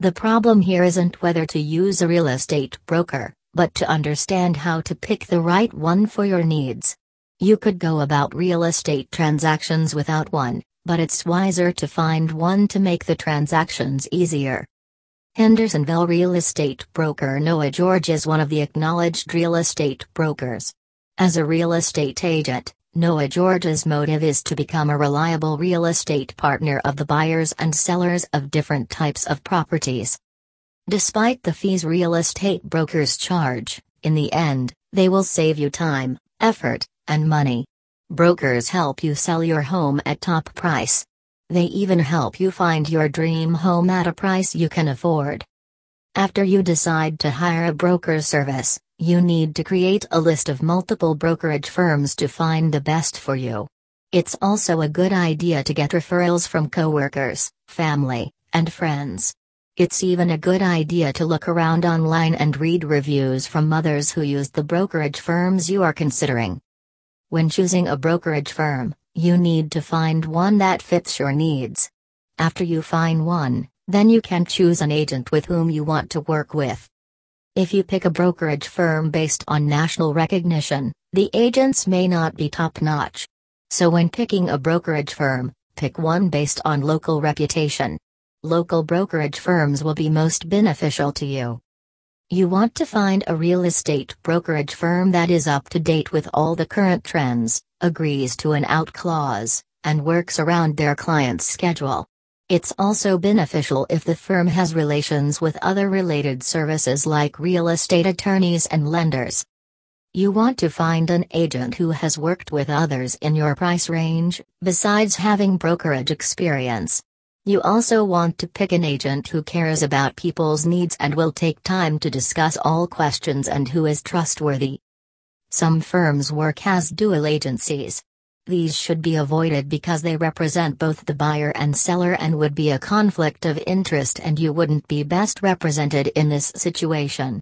The problem here isn't whether to use a real estate broker, but to understand how to pick the right one for your needs. You could go about real estate transactions without one, but it's wiser to find one to make the transactions easier. Hendersonville real estate broker Noah George is one of the acknowledged real estate brokers. As a real estate agent, Noah George's motive is to become a reliable real estate partner of the buyers and sellers of different types of properties. Despite the fees real estate brokers charge, in the end, they will save you time, effort, and money. Brokers help you sell your home at top price. They even help you find your dream home at a price you can afford. After you decide to hire a broker service, you need to create a list of multiple brokerage firms to find the best for you. It's also a good idea to get referrals from coworkers, family, and friends. It's even a good idea to look around online and read reviews from others who use the brokerage firms you are considering. When choosing a brokerage firm, you need to find one that fits your needs. After you find one, then you can choose an agent with whom you want to work with. If you pick a brokerage firm based on national recognition, the agents may not be top notch. So, when picking a brokerage firm, pick one based on local reputation. Local brokerage firms will be most beneficial to you. You want to find a real estate brokerage firm that is up to date with all the current trends, agrees to an out clause, and works around their client's schedule. It's also beneficial if the firm has relations with other related services like real estate attorneys and lenders. You want to find an agent who has worked with others in your price range, besides having brokerage experience. You also want to pick an agent who cares about people's needs and will take time to discuss all questions and who is trustworthy. Some firms work as dual agencies, these should be avoided because they represent both the buyer and seller and would be a conflict of interest and you wouldn't be best represented in this situation.